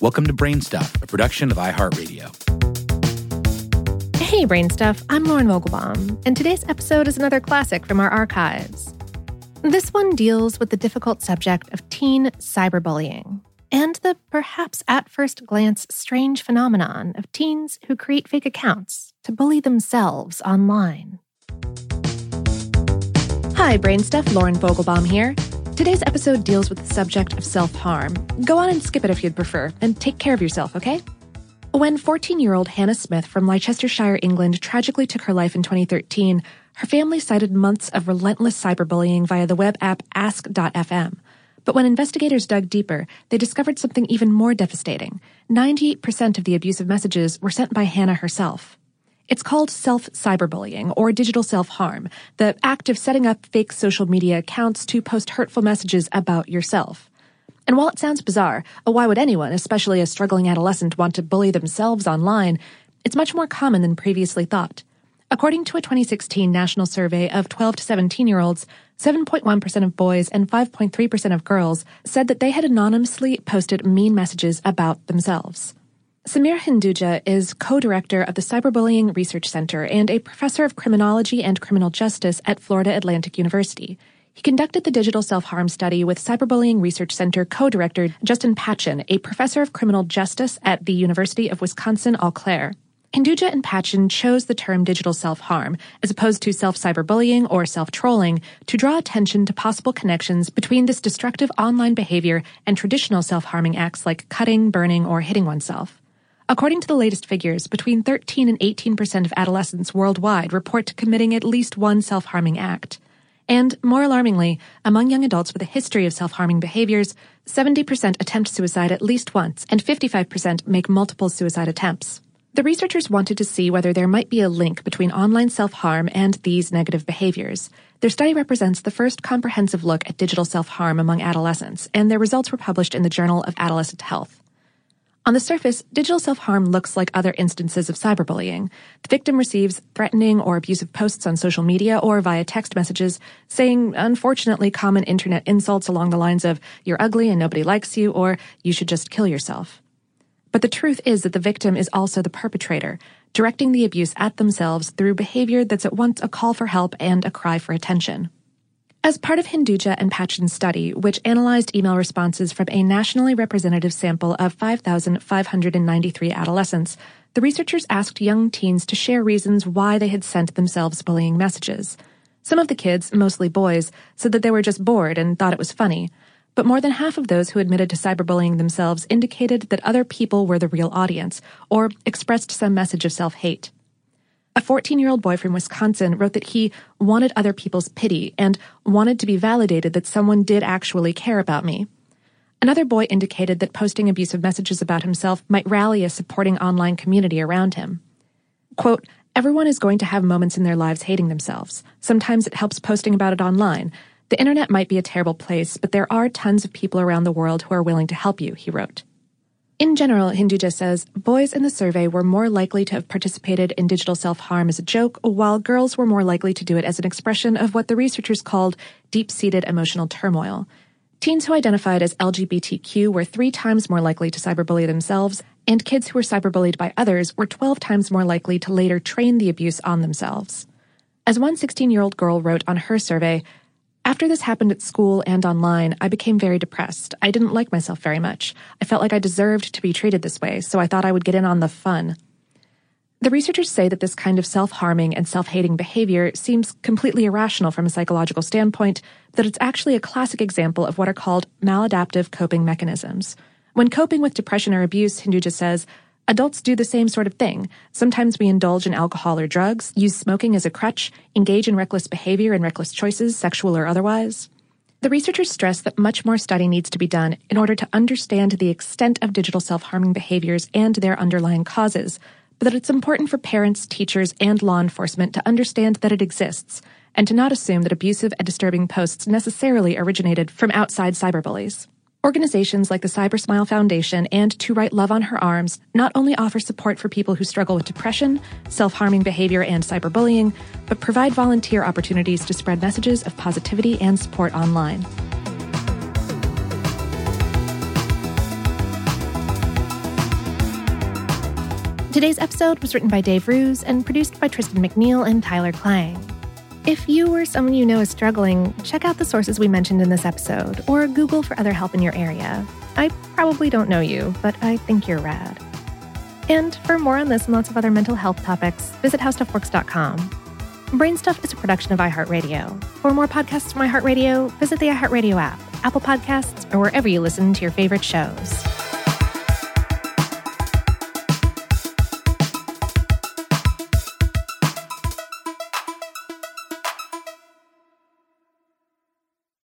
Welcome to Brainstuff, a production of iHeartRadio. Hey, Brainstuff, I'm Lauren Vogelbaum, and today's episode is another classic from our archives. This one deals with the difficult subject of teen cyberbullying and the perhaps at first glance strange phenomenon of teens who create fake accounts to bully themselves online. Hi, Brainstuff, Lauren Vogelbaum here. Today's episode deals with the subject of self harm. Go on and skip it if you'd prefer, and take care of yourself, okay? When 14 year old Hannah Smith from Leicestershire, England, tragically took her life in 2013, her family cited months of relentless cyberbullying via the web app Ask.fm. But when investigators dug deeper, they discovered something even more devastating. 98% of the abusive messages were sent by Hannah herself. It's called self cyberbullying or digital self harm, the act of setting up fake social media accounts to post hurtful messages about yourself. And while it sounds bizarre, uh, why would anyone, especially a struggling adolescent, want to bully themselves online? It's much more common than previously thought. According to a 2016 national survey of 12 to 17 year olds, 7.1% of boys and 5.3% of girls said that they had anonymously posted mean messages about themselves. Sameer Hinduja is co-director of the Cyberbullying Research Center and a professor of criminology and criminal justice at Florida Atlantic University. He conducted the digital self-harm study with Cyberbullying Research Center co-director Justin Patchin, a professor of criminal justice at the University of Wisconsin-Eau Claire. Hinduja and Patchin chose the term digital self-harm, as opposed to self-cyberbullying or self-trolling, to draw attention to possible connections between this destructive online behavior and traditional self-harming acts like cutting, burning, or hitting oneself. According to the latest figures, between 13 and 18 percent of adolescents worldwide report to committing at least one self harming act. And more alarmingly, among young adults with a history of self harming behaviors, 70% attempt suicide at least once, and 55% make multiple suicide attempts. The researchers wanted to see whether there might be a link between online self harm and these negative behaviors. Their study represents the first comprehensive look at digital self harm among adolescents, and their results were published in the Journal of Adolescent Health. On the surface, digital self-harm looks like other instances of cyberbullying. The victim receives threatening or abusive posts on social media or via text messages saying unfortunately common internet insults along the lines of you're ugly and nobody likes you or you should just kill yourself. But the truth is that the victim is also the perpetrator, directing the abuse at themselves through behavior that's at once a call for help and a cry for attention. As part of Hinduja and Patchin's study, which analyzed email responses from a nationally representative sample of 5,593 adolescents, the researchers asked young teens to share reasons why they had sent themselves bullying messages. Some of the kids, mostly boys, said that they were just bored and thought it was funny. But more than half of those who admitted to cyberbullying themselves indicated that other people were the real audience, or expressed some message of self hate. A 14 year old boy from Wisconsin wrote that he wanted other people's pity and wanted to be validated that someone did actually care about me. Another boy indicated that posting abusive messages about himself might rally a supporting online community around him. Quote, Everyone is going to have moments in their lives hating themselves. Sometimes it helps posting about it online. The internet might be a terrible place, but there are tons of people around the world who are willing to help you, he wrote. In general, Hinduja says boys in the survey were more likely to have participated in digital self-harm as a joke, while girls were more likely to do it as an expression of what the researchers called deep-seated emotional turmoil. Teens who identified as LGBTQ were three times more likely to cyberbully themselves, and kids who were cyberbullied by others were 12 times more likely to later train the abuse on themselves. As one 16 year old girl wrote on her survey, after this happened at school and online, I became very depressed. I didn't like myself very much. I felt like I deserved to be treated this way, so I thought I would get in on the fun. The researchers say that this kind of self harming and self hating behavior seems completely irrational from a psychological standpoint, that it's actually a classic example of what are called maladaptive coping mechanisms. When coping with depression or abuse, Hinduja says, Adults do the same sort of thing. Sometimes we indulge in alcohol or drugs, use smoking as a crutch, engage in reckless behavior and reckless choices, sexual or otherwise. The researchers stress that much more study needs to be done in order to understand the extent of digital self harming behaviors and their underlying causes, but that it's important for parents, teachers, and law enforcement to understand that it exists and to not assume that abusive and disturbing posts necessarily originated from outside cyberbullies. Organizations like the Cyber Smile Foundation and To Write Love on Her Arms not only offer support for people who struggle with depression, self harming behavior, and cyberbullying, but provide volunteer opportunities to spread messages of positivity and support online. Today's episode was written by Dave Roos and produced by Tristan McNeil and Tyler Klang. If you or someone you know is struggling, check out the sources we mentioned in this episode or Google for other help in your area. I probably don't know you, but I think you're rad. And for more on this and lots of other mental health topics, visit howstuffworks.com. Brainstuff is a production of iHeartRadio. For more podcasts from iHeartRadio, visit the iHeartRadio app, Apple Podcasts, or wherever you listen to your favorite shows.